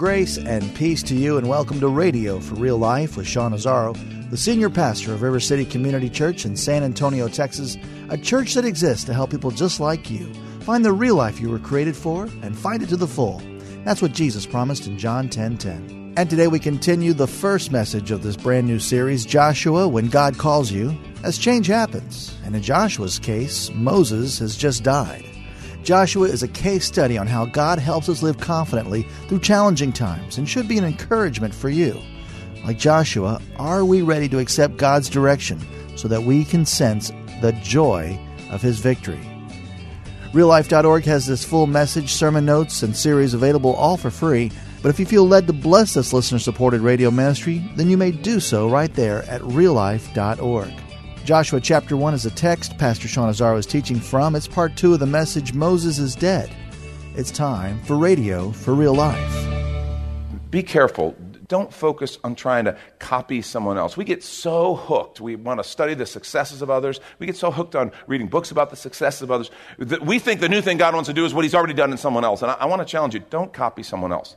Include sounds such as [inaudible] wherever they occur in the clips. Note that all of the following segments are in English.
Grace and peace to you, and welcome to Radio for Real Life with Sean Azzaro, the senior pastor of River City Community Church in San Antonio, Texas, a church that exists to help people just like you find the real life you were created for and find it to the full. That's what Jesus promised in John 10:10. 10, 10. And today we continue the first message of this brand new series, Joshua, when God calls you, as change happens. And in Joshua's case, Moses has just died. Joshua is a case study on how God helps us live confidently through challenging times and should be an encouragement for you. Like Joshua, are we ready to accept God's direction so that we can sense the joy of his victory? RealLife.org has this full message, sermon notes, and series available all for free. But if you feel led to bless this listener supported radio ministry, then you may do so right there at reallife.org. Joshua chapter 1 is a text Pastor Sean Azzaro is teaching from. It's part 2 of the message Moses is Dead. It's time for Radio for Real Life. Be careful. Don't focus on trying to copy someone else. We get so hooked. We want to study the successes of others. We get so hooked on reading books about the successes of others that we think the new thing God wants to do is what He's already done in someone else. And I, I want to challenge you don't copy someone else.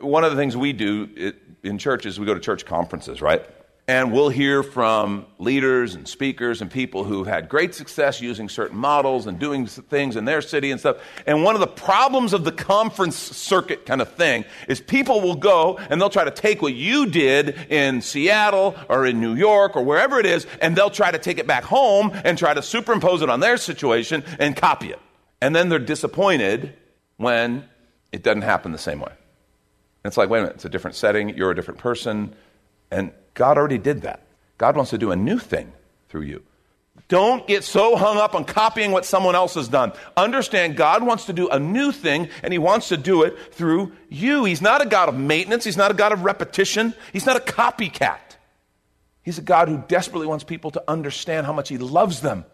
One of the things we do in church is we go to church conferences, right? And we'll hear from leaders and speakers and people who've had great success using certain models and doing things in their city and stuff. And one of the problems of the conference circuit kind of thing is people will go and they'll try to take what you did in Seattle or in New York or wherever it is, and they'll try to take it back home and try to superimpose it on their situation and copy it. And then they're disappointed when it doesn't happen the same way. And it's like, wait a minute, it's a different setting, you're a different person, and God already did that. God wants to do a new thing through you. Don't get so hung up on copying what someone else has done. Understand God wants to do a new thing and He wants to do it through you. He's not a God of maintenance. He's not a God of repetition. He's not a copycat. He's a God who desperately wants people to understand how much He loves them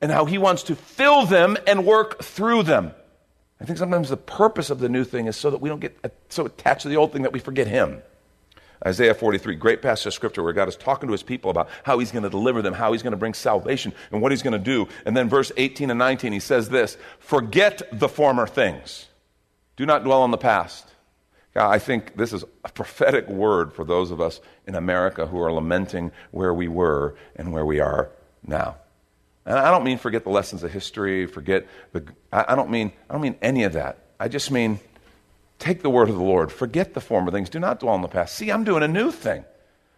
and how He wants to fill them and work through them. I think sometimes the purpose of the new thing is so that we don't get so attached to the old thing that we forget Him. Isaiah 43, great passage of scripture where God is talking to his people about how he's going to deliver them, how he's going to bring salvation, and what he's going to do. And then verse 18 and 19, he says this Forget the former things, do not dwell on the past. God, I think this is a prophetic word for those of us in America who are lamenting where we were and where we are now. And I don't mean forget the lessons of history, forget the, I don't mean, I don't mean any of that. I just mean Take the word of the Lord. Forget the former things. Do not dwell on the past. See, I'm doing a new thing.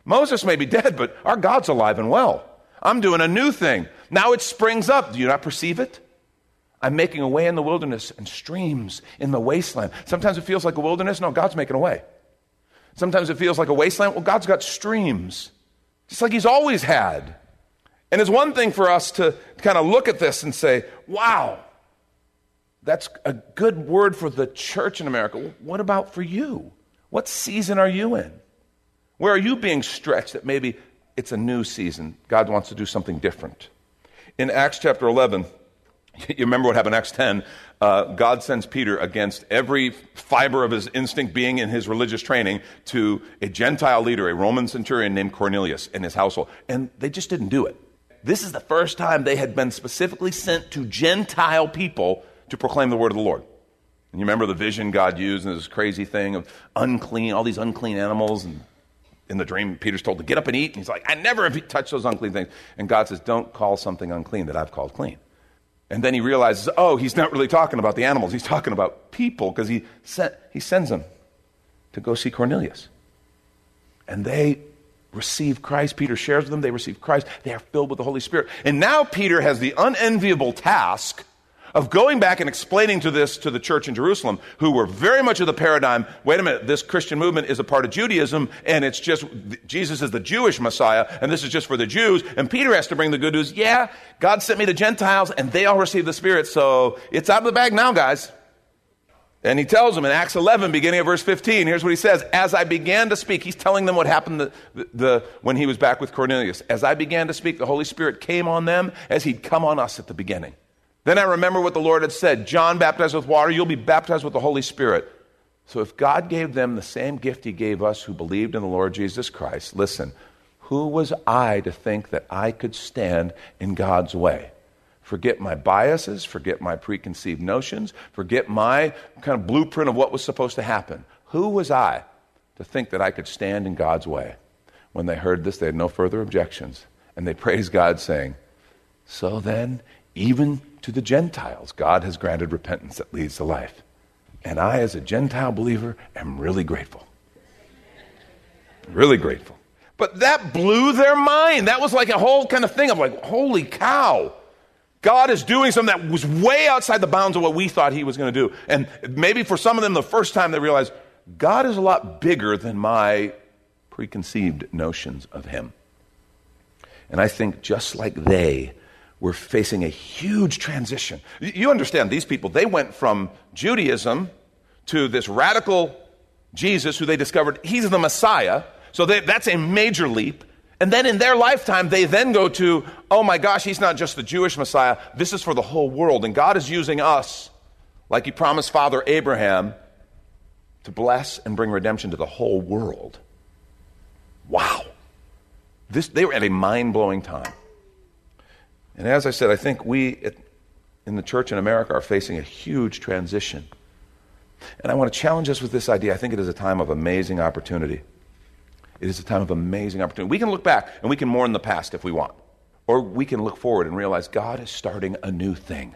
Moses may be dead, but our God's alive and well. I'm doing a new thing. Now it springs up. Do you not perceive it? I'm making a way in the wilderness and streams in the wasteland. Sometimes it feels like a wilderness. No, God's making a way. Sometimes it feels like a wasteland. Well, God's got streams, just like He's always had. And it's one thing for us to kind of look at this and say, wow, that's a good word for the church in America. What about for you? What season are you in? Where are you being stretched that maybe it's a new season? God wants to do something different. In Acts chapter 11, [laughs] you remember what happened in Acts 10? Uh, God sends Peter against every fiber of his instinct being in his religious training to a Gentile leader, a Roman centurion named Cornelius, in his household. And they just didn't do it. This is the first time they had been specifically sent to Gentile people to proclaim the word of the Lord. And you remember the vision God used and this crazy thing of unclean, all these unclean animals. And in the dream, Peter's told to get up and eat. And he's like, I never have touched those unclean things. And God says, Don't call something unclean that I've called clean. And then he realizes, oh, he's not really talking about the animals. He's talking about people because he, sent, he sends them to go see Cornelius. And they receive Christ. Peter shares with them. They receive Christ. They are filled with the Holy Spirit. And now Peter has the unenviable task of going back and explaining to this to the church in Jerusalem, who were very much of the paradigm wait a minute, this Christian movement is a part of Judaism, and it's just Jesus is the Jewish Messiah, and this is just for the Jews. And Peter has to bring the good news yeah, God sent me to Gentiles, and they all received the Spirit, so it's out of the bag now, guys. And he tells them in Acts 11, beginning of verse 15, here's what he says As I began to speak, he's telling them what happened the, the, the, when he was back with Cornelius. As I began to speak, the Holy Spirit came on them as he'd come on us at the beginning. Then I remember what the Lord had said John baptized with water, you'll be baptized with the Holy Spirit. So if God gave them the same gift he gave us who believed in the Lord Jesus Christ, listen, who was I to think that I could stand in God's way? Forget my biases, forget my preconceived notions, forget my kind of blueprint of what was supposed to happen. Who was I to think that I could stand in God's way? When they heard this, they had no further objections. And they [laughs] praised God, saying, So then, even to the Gentiles, God has granted repentance that leads to life. And I, as a Gentile believer, am really grateful. Really grateful. But that blew their mind. That was like a whole kind of thing of like, holy cow. God is doing something that was way outside the bounds of what we thought He was going to do. And maybe for some of them, the first time they realized God is a lot bigger than my preconceived notions of Him. And I think just like they were facing a huge transition. You understand, these people, they went from Judaism to this radical Jesus who they discovered He's the Messiah. So they, that's a major leap. And then in their lifetime, they then go to, oh my gosh, he's not just the Jewish Messiah, this is for the whole world. And God is using us, like he promised Father Abraham, to bless and bring redemption to the whole world. Wow. This, they were at a mind blowing time. And as I said, I think we in the church in America are facing a huge transition. And I want to challenge us with this idea. I think it is a time of amazing opportunity. It is a time of amazing opportunity. We can look back and we can mourn the past if we want. Or we can look forward and realize God is starting a new thing.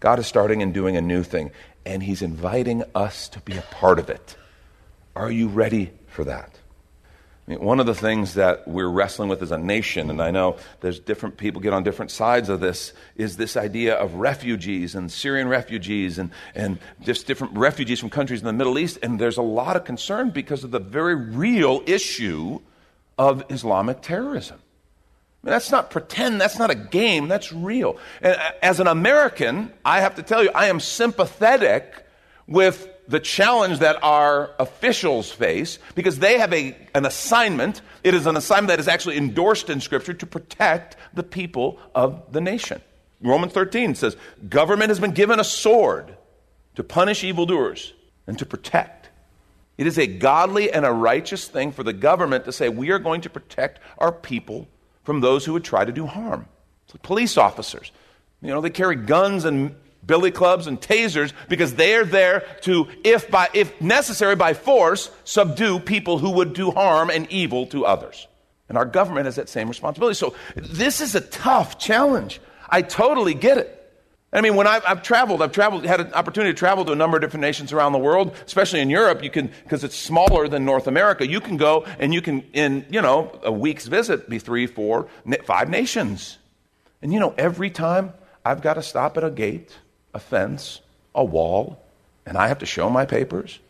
God is starting and doing a new thing, and He's inviting us to be a part of it. Are you ready for that? I mean, one of the things that we're wrestling with as a nation, and I know there's different people get on different sides of this, is this idea of refugees and Syrian refugees and, and just different refugees from countries in the Middle East. And there's a lot of concern because of the very real issue of Islamic terrorism. I mean, that's not pretend, that's not a game, that's real. And as an American, I have to tell you, I am sympathetic with the challenge that our officials face because they have a, an assignment. It is an assignment that is actually endorsed in Scripture to protect the people of the nation. Romans 13 says, Government has been given a sword to punish evildoers and to protect. It is a godly and a righteous thing for the government to say, We are going to protect our people from those who would try to do harm. So police officers, you know, they carry guns and billy clubs and tasers because they are there to, if, by, if necessary by force, subdue people who would do harm and evil to others. And our government has that same responsibility. So this is a tough challenge. I totally get it. I mean, when I've, I've, traveled, I've traveled, had an opportunity to travel to a number of different nations around the world, especially in Europe. You can, because it's smaller than North America, you can go and you can, in you know, a week's visit, be three, four, five nations. And you know, every time I've got to stop at a gate a fence, a wall, and I have to show my papers.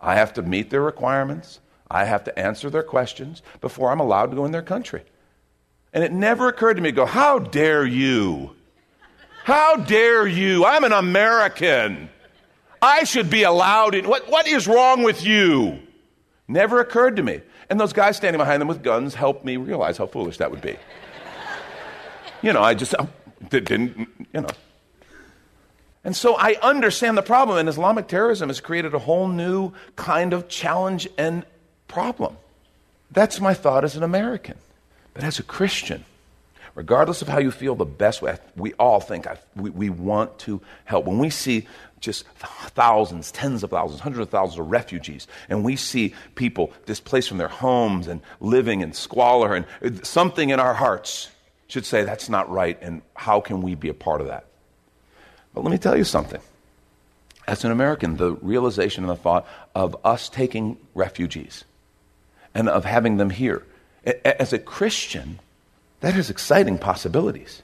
I have to meet their requirements. I have to answer their questions before I'm allowed to go in their country. And it never occurred to me to go, How dare you? How dare you? I'm an American. I should be allowed in. What, what is wrong with you? Never occurred to me. And those guys standing behind them with guns helped me realize how foolish that would be. you know, I just I didn't, you know. And so I understand the problem, and Islamic terrorism has created a whole new kind of challenge and problem. That's my thought as an American. But as a Christian, regardless of how you feel, the best way, we all think I, we, we want to help. When we see just thousands, tens of thousands, hundreds of thousands of refugees, and we see people displaced from their homes and living in squalor, and something in our hearts should say, that's not right, and how can we be a part of that? But let me tell you something. As an American, the realization and the thought of us taking refugees and of having them here, as a Christian, that has exciting possibilities.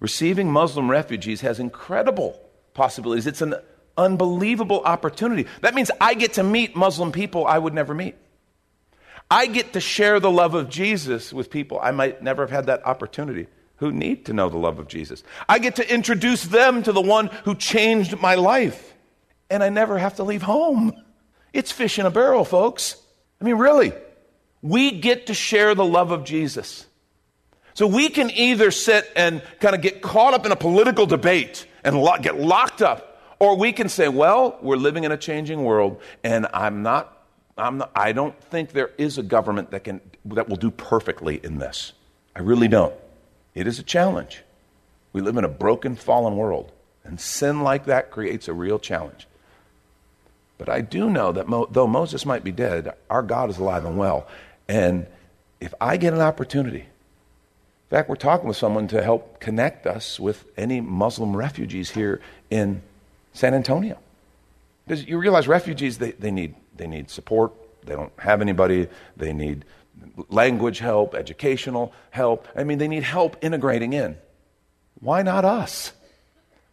Receiving Muslim refugees has incredible possibilities. It's an unbelievable opportunity. That means I get to meet Muslim people I would never meet. I get to share the love of Jesus with people I might never have had that opportunity who need to know the love of Jesus. I get to introduce them to the one who changed my life. and I never have to leave home. It's fish in a barrel, folks. I mean, really. We get to share the love of Jesus. So we can either sit and kind of get caught up in a political debate and lo- get locked up, or we can say, well, we're living in a changing world, and I'm not, I'm not, I don't think there is a government that, can, that will do perfectly in this. I really don't. It is a challenge. We live in a broken, fallen world, and sin like that creates a real challenge. But I do know that Mo- though Moses might be dead, our God is alive and well. And if I get an opportunity, in fact, we're talking with someone to help connect us with any Muslim refugees here in San Antonio. Because you realize refugees, they, they, need, they need support. They don't have anybody. They need language help, educational help. I mean, they need help integrating in. Why not us?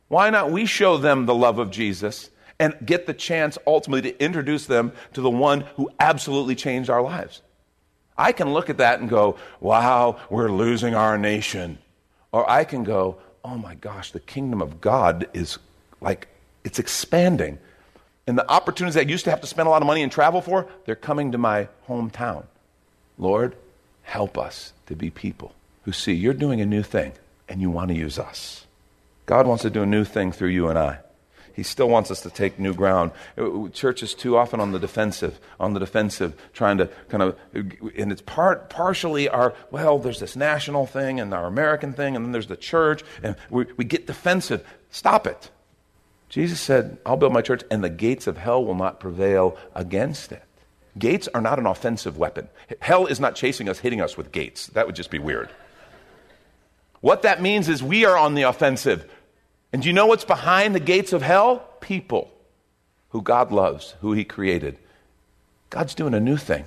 Why not we show them the love of Jesus and get the chance ultimately to introduce them to the one who absolutely changed our lives? I can look at that and go, wow, we're losing our nation. Or I can go, oh my gosh, the kingdom of God is like, it's expanding. And the opportunities I used to have to spend a lot of money and travel for, they're coming to my hometown. Lord, help us to be people who see you're doing a new thing and you want to use us. God wants to do a new thing through you and I. He still wants us to take new ground. Uh, church is too often on the defensive, on the defensive, trying to kind of, and it's part, partially our, well, there's this national thing and our American thing, and then there's the church, and we, we get defensive. Stop it. Jesus said, I'll build my church, and the gates of hell will not prevail against it. Gates are not an offensive weapon. Hell is not chasing us, hitting us with gates. That would just be weird. What that means is we are on the offensive. And do you know what's behind the gates of hell? People who God loves, who He created. God's doing a new thing.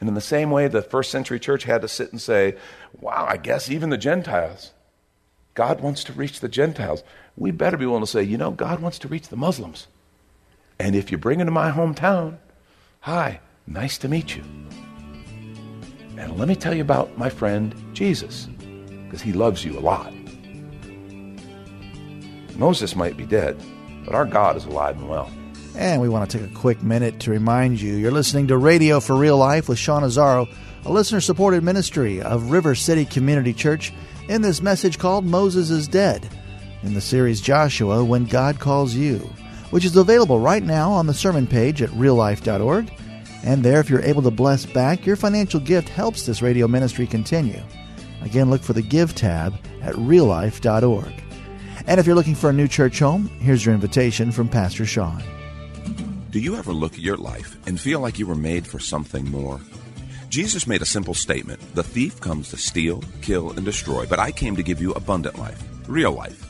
And in the same way, the first century church had to sit and say, wow, I guess even the Gentiles, God wants to reach the Gentiles. We better be willing to say, you know, God wants to reach the Muslims. And if you bring them to my hometown, hi, nice to meet you. And let me tell you about my friend Jesus, because he loves you a lot. Moses might be dead, but our God is alive and well. And we want to take a quick minute to remind you you're listening to Radio for Real Life with Sean Azzaro, a listener supported ministry of River City Community Church, in this message called Moses is Dead, in the series Joshua When God Calls You, which is available right now on the sermon page at reallife.org. And there, if you're able to bless back, your financial gift helps this radio ministry continue. Again, look for the Give tab at reallife.org. And if you're looking for a new church home, here's your invitation from Pastor Sean. Do you ever look at your life and feel like you were made for something more? Jesus made a simple statement The thief comes to steal, kill, and destroy, but I came to give you abundant life, real life.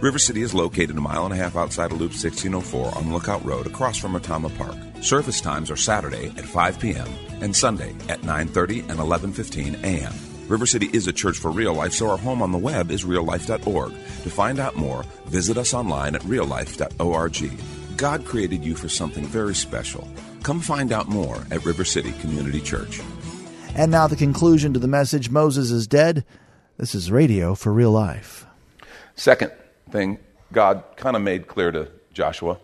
River City is located a mile and a half outside of Loop 1604 on Lookout Road across from Retama Park. Service times are Saturday at 5 p.m. and Sunday at 9:30 and 11:15 a.m. River City is a church for real life, so our home on the web is reallife.org. To find out more, visit us online at reallife.org. God created you for something very special. Come find out more at River City Community Church. And now the conclusion to the message Moses is dead. This is radio for real life. Second thing God kind of made clear to Joshua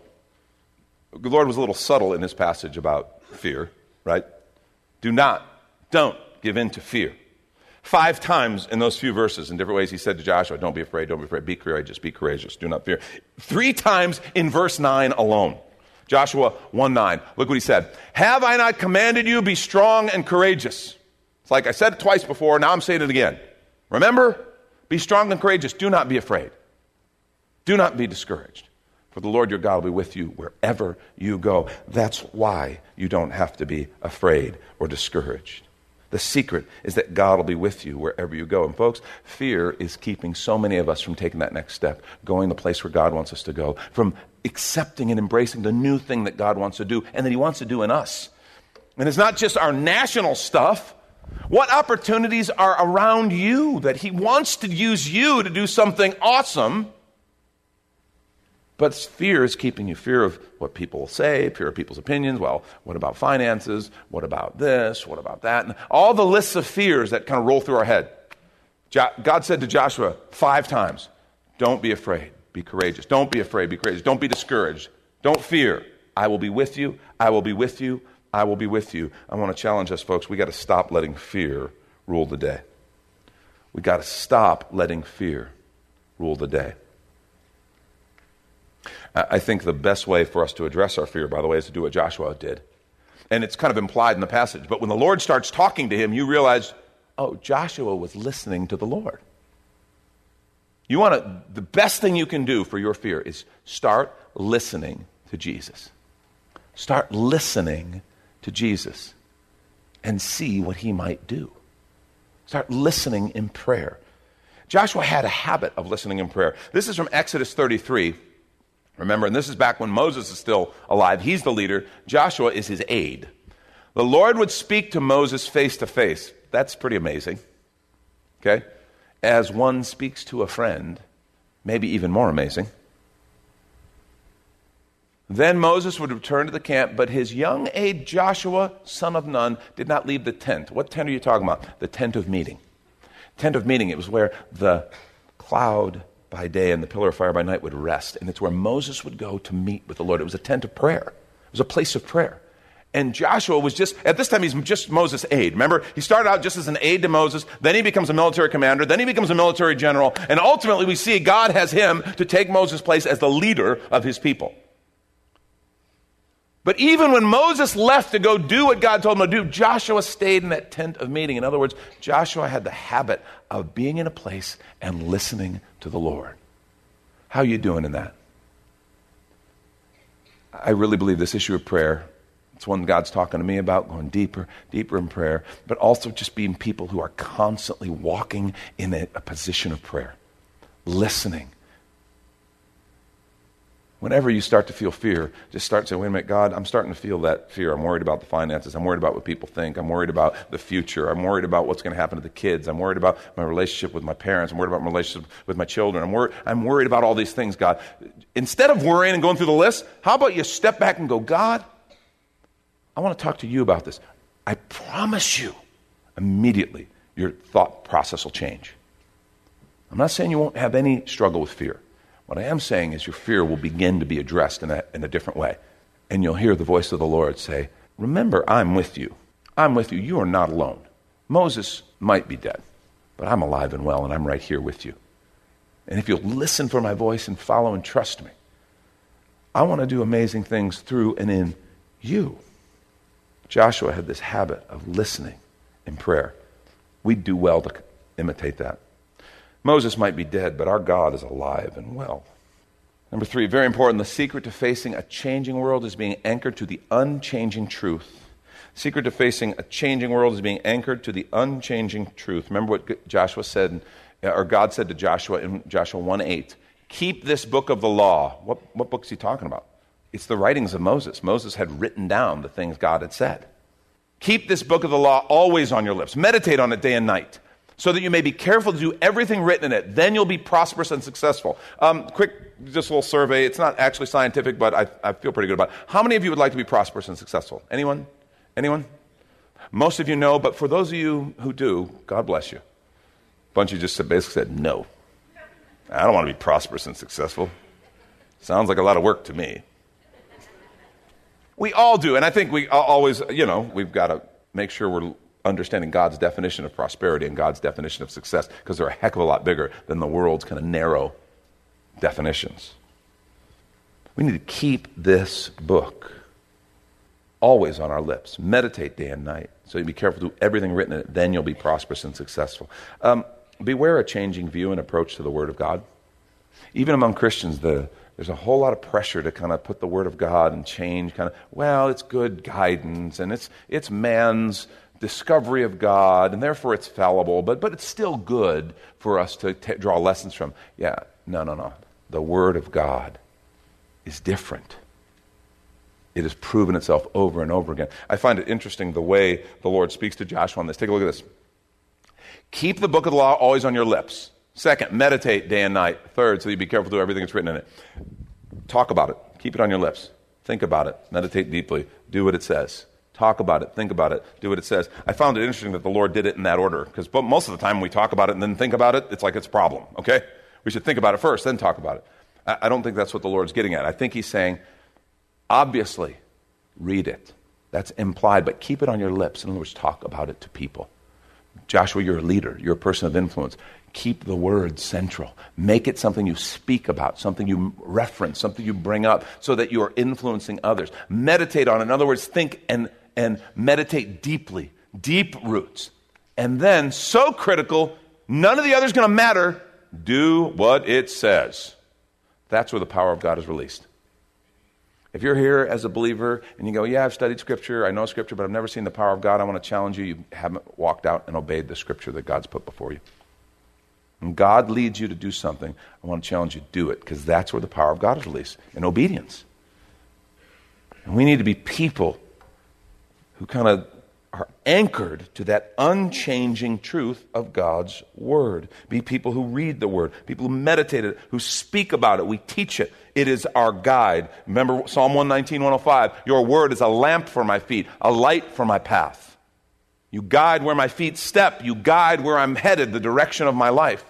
the Lord was a little subtle in his passage about fear, right? Do not, don't give in to fear. Five times in those few verses, in different ways, he said to Joshua, Don't be afraid, don't be afraid, be courageous, be courageous, do not fear. Three times in verse 9 alone. Joshua 1 9. Look what he said. Have I not commanded you, be strong and courageous? It's like I said it twice before, now I'm saying it again. Remember? Be strong and courageous. Do not be afraid. Do not be discouraged. For the Lord your God will be with you wherever you go. That's why you don't have to be afraid or discouraged. The secret is that God will be with you wherever you go. And folks, fear is keeping so many of us from taking that next step, going the place where God wants us to go, from accepting and embracing the new thing that God wants to do and that He wants to do in us. And it's not just our national stuff. What opportunities are around you that He wants to use you to do something awesome? But fear is keeping you fear of what people will say, fear of people's opinions. Well, what about finances? What about this? What about that? And all the lists of fears that kind of roll through our head. God said to Joshua five times, Don't be afraid, be courageous. Don't be afraid, be courageous. Don't be discouraged. Don't fear. I will be with you. I will be with you. I will be with you. I want to challenge us, folks. We got to stop letting fear rule the day. We got to stop letting fear rule the day. I think the best way for us to address our fear, by the way, is to do what Joshua did. And it's kind of implied in the passage. But when the Lord starts talking to him, you realize, oh, Joshua was listening to the Lord. You want to, the best thing you can do for your fear is start listening to Jesus. Start listening to Jesus and see what he might do. Start listening in prayer. Joshua had a habit of listening in prayer. This is from Exodus 33. Remember, and this is back when Moses is still alive. He's the leader, Joshua is his aide. The Lord would speak to Moses face to face. That's pretty amazing. Okay? As one speaks to a friend, maybe even more amazing. Then Moses would return to the camp, but his young aide Joshua, son of Nun, did not leave the tent. What tent are you talking about? The tent of meeting. Tent of meeting, it was where the cloud by day and the pillar of fire by night would rest. And it's where Moses would go to meet with the Lord. It was a tent of prayer, it was a place of prayer. And Joshua was just, at this time, he's just Moses' aide. Remember, he started out just as an aide to Moses, then he becomes a military commander, then he becomes a military general, and ultimately we see God has him to take Moses' place as the leader of his people. But even when Moses left to go do what God told him to do, Joshua stayed in that tent of meeting. In other words, Joshua had the habit of being in a place and listening to the Lord. How you doing in that? I really believe this issue of prayer, it's one God's talking to me about, going deeper, deeper in prayer, but also just being people who are constantly walking in a, a position of prayer, listening, Whenever you start to feel fear, just start saying, wait a minute, God, I'm starting to feel that fear. I'm worried about the finances. I'm worried about what people think. I'm worried about the future. I'm worried about what's going to happen to the kids. I'm worried about my relationship with my parents. I'm worried about my relationship with my children. I'm, wor- I'm worried about all these things, God. Instead of worrying and going through the list, how about you step back and go, God, I want to talk to you about this. I promise you, immediately, your thought process will change. I'm not saying you won't have any struggle with fear. What I am saying is your fear will begin to be addressed in a, in a different way. And you'll hear the voice of the Lord say, Remember, I'm with you. I'm with you. You are not alone. Moses might be dead, but I'm alive and well, and I'm right here with you. And if you'll listen for my voice and follow and trust me, I want to do amazing things through and in you. Joshua had this habit of listening in prayer. We'd do well to imitate that. Moses might be dead, but our God is alive and well. Number three, very important, the secret to facing a changing world is being anchored to the unchanging truth. Secret to facing a changing world is being anchored to the unchanging truth. Remember what Joshua said, uh, or God said to Joshua in Joshua 1 8. Keep this book of the law. What, what book is he talking about? It's the writings of Moses. Moses had written down the things God had said. Keep this book of the law always on your lips. Meditate on it day and night so that you may be careful to do everything written in it. Then you'll be prosperous and successful. Um, quick, just a little survey. It's not actually scientific, but I, I feel pretty good about it. How many of you would like to be prosperous and successful? Anyone? Anyone? Most of you know, but for those of you who do, God bless you. A bunch of you just basically said no. I don't want to be prosperous and successful. Sounds like a lot of work to me. We all do, and I think we always, you know, we've got to make sure we're understanding God's definition of prosperity and God's definition of success because they're a heck of a lot bigger than the world's kind of narrow definitions. We need to keep this book always on our lips. Meditate day and night. So you be careful to do everything written in it. Then you'll be prosperous and successful. Um, beware a changing view and approach to the Word of God. Even among Christians, the, there's a whole lot of pressure to kind of put the Word of God and change kind of, well, it's good guidance and it's, it's man's discovery of God, and therefore it's fallible, but, but it's still good for us to t- draw lessons from. Yeah, no, no, no. The Word of God is different. It has proven itself over and over again. I find it interesting the way the Lord speaks to Joshua on this. Take a look at this. Keep the book of the law always on your lips. Second, meditate day and night. Third, so you be careful to do everything that's written in it. Talk about it. Keep it on your lips. Think about it. Meditate deeply. Do what it says. Talk about it. Think about it. Do what it says. I found it interesting that the Lord did it in that order because most of the time we talk about it and then think about it, it's like it's a problem, okay? We should think about it first, then talk about it. I don't think that's what the Lord's getting at. I think He's saying, obviously, read it. That's implied, but keep it on your lips. In other words, talk about it to people. Joshua, you're a leader, you're a person of influence. Keep the word central. Make it something you speak about, something you reference, something you bring up, so that you are influencing others. Meditate on it. In other words, think and, and meditate deeply, deep roots. And then, so critical, none of the others going to matter. Do what it says. That's where the power of God is released. If you're here as a believer and you go, Yeah, I've studied Scripture, I know Scripture, but I've never seen the power of God, I want to challenge you. You haven't walked out and obeyed the Scripture that God's put before you. When God leads you to do something, I want to challenge you do it because that's where the power of God is released in obedience. And we need to be people who kind of are anchored to that unchanging truth of God's Word. Be people who read the Word, people who meditate it, who speak about it. We teach it. It is our guide. Remember Psalm 119, 105 Your Word is a lamp for my feet, a light for my path. You guide where my feet step, you guide where I'm headed, the direction of my life.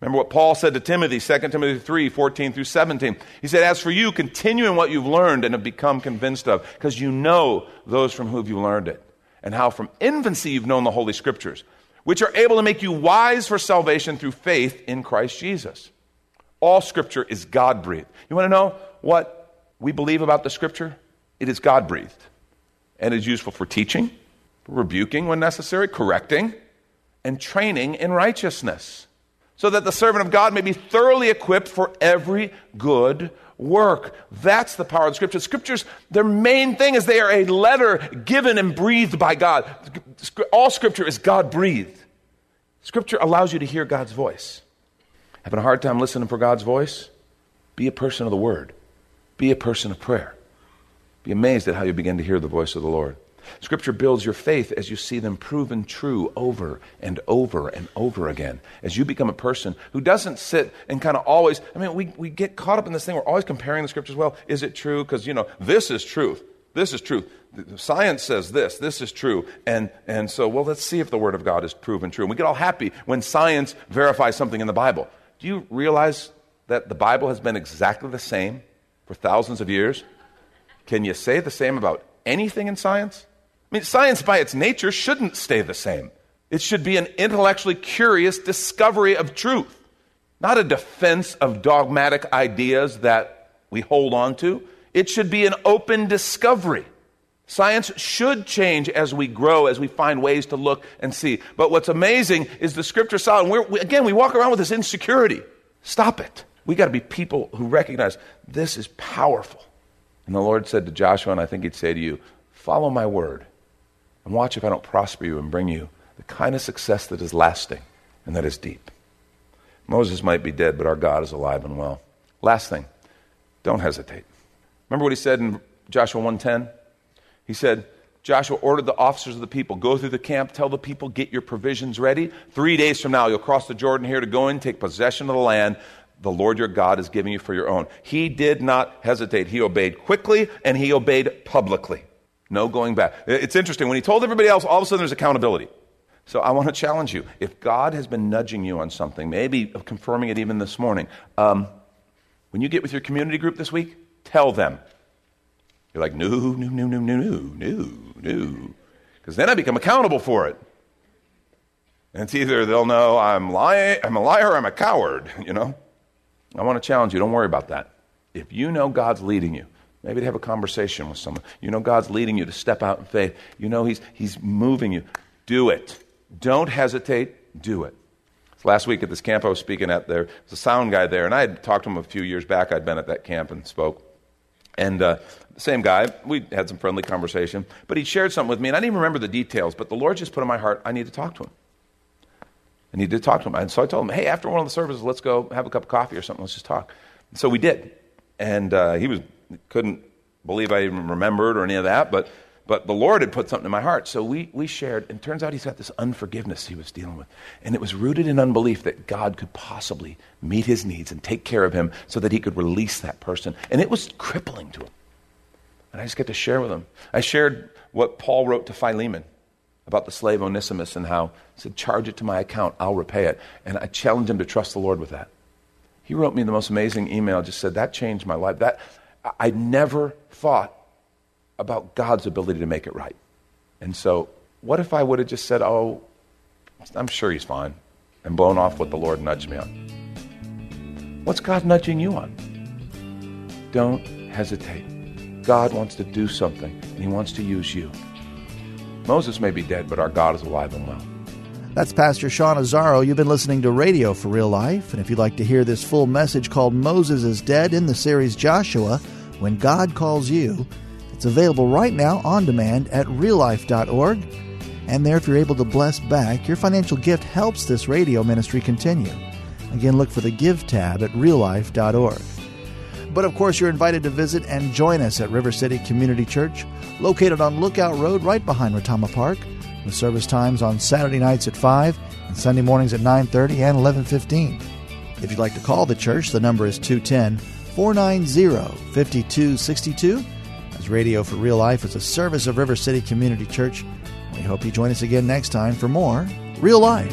Remember what Paul said to Timothy, 2 Timothy 3 14 through 17. He said, As for you, continue in what you've learned and have become convinced of, because you know those from whom you've learned it and how from infancy you've known the Holy Scriptures, which are able to make you wise for salvation through faith in Christ Jesus. All Scripture is God breathed. You want to know what we believe about the Scripture? It is God breathed and is useful for teaching, rebuking when necessary, correcting, and training in righteousness, so that the servant of God may be thoroughly equipped for every good work. That's the power of the scriptures. Scriptures, their main thing is they are a letter given and breathed by God. All scripture is God breathed. Scripture allows you to hear God's voice. Having a hard time listening for God's voice? Be a person of the word. Be a person of prayer. Be amazed at how you begin to hear the voice of the Lord. Scripture builds your faith as you see them proven true over and over and over again. As you become a person who doesn't sit and kind of always, I mean, we, we get caught up in this thing. We're always comparing the scriptures. Well, is it true? Because, you know, this is truth. This is truth. Science says this. This is true. And, and so, well, let's see if the Word of God is proven true. And we get all happy when science verifies something in the Bible. Do you realize that the Bible has been exactly the same for thousands of years? Can you say the same about anything in science? I mean, science by its nature shouldn't stay the same. It should be an intellectually curious discovery of truth, not a defense of dogmatic ideas that we hold on to. It should be an open discovery. Science should change as we grow, as we find ways to look and see. But what's amazing is the scripture solid. And we, again, we walk around with this insecurity. Stop it. We got to be people who recognize this is powerful. And the Lord said to Joshua, and I think He'd say to you, follow my word and watch if I don't prosper you and bring you the kind of success that is lasting and that is deep. Moses might be dead, but our God is alive and well. Last thing, don't hesitate. Remember what he said in Joshua 1:10? He said, Joshua ordered the officers of the people, go through the camp, tell the people, get your provisions ready. Three days from now, you'll cross the Jordan here to go in, take possession of the land the Lord your God is giving you for your own. He did not hesitate. He obeyed quickly and he obeyed publicly. No going back. It's interesting. When he told everybody else, all of a sudden there's accountability. So I want to challenge you. If God has been nudging you on something, maybe confirming it even this morning, um, when you get with your community group this week, tell them. You're like, no, no, no, no, no, no, no, no. Because then I become accountable for it. And it's either they'll know I'm lying, I'm a liar, I'm a coward, you know. I want to challenge you. Don't worry about that. If you know God's leading you, Maybe to have a conversation with someone. You know God's leading you to step out in faith. You know He's, he's moving you. Do it. Don't hesitate. Do it. Last week at this camp I was speaking at, there was a sound guy there, and I had talked to him a few years back. I'd been at that camp and spoke. And uh, the same guy, we had some friendly conversation, but he shared something with me, and I didn't even remember the details, but the Lord just put in my heart, I need to talk to him. I need to talk to him. And so I told him, hey, after one of the services, let's go have a cup of coffee or something, let's just talk. And so we did. And uh, he was couldn't believe I even remembered or any of that, but, but the Lord had put something in my heart. So we, we shared, and turns out he's got this unforgiveness he was dealing with. And it was rooted in unbelief that God could possibly meet his needs and take care of him so that he could release that person. And it was crippling to him. And I just get to share with him. I shared what Paul wrote to Philemon about the slave Onesimus and how he said, Charge it to my account, I'll repay it. And I challenged him to trust the Lord with that. He wrote me the most amazing email, just said, That changed my life. That, I never thought about God's ability to make it right. And so, what if I would have just said, Oh, I'm sure he's fine, and blown off what the Lord nudged me on? What's God nudging you on? Don't hesitate. God wants to do something, and He wants to use you. Moses may be dead, but our God is alive and well. That's Pastor Sean Azzaro. You've been listening to Radio for Real Life. And if you'd like to hear this full message called Moses is Dead in the series Joshua, When God Calls You, it's available right now on demand at reallife.org. And there, if you're able to bless back, your financial gift helps this radio ministry continue. Again, look for the Give tab at reallife.org. But of course, you're invited to visit and join us at River City Community Church, located on Lookout Road right behind Retama Park, with service times on Saturday nights at 5 and Sunday mornings at 9:30 and 11:15. If you'd like to call the church, the number is 210-490-5262. As Radio for Real Life is a service of River City Community Church. We hope you join us again next time for more Real Life.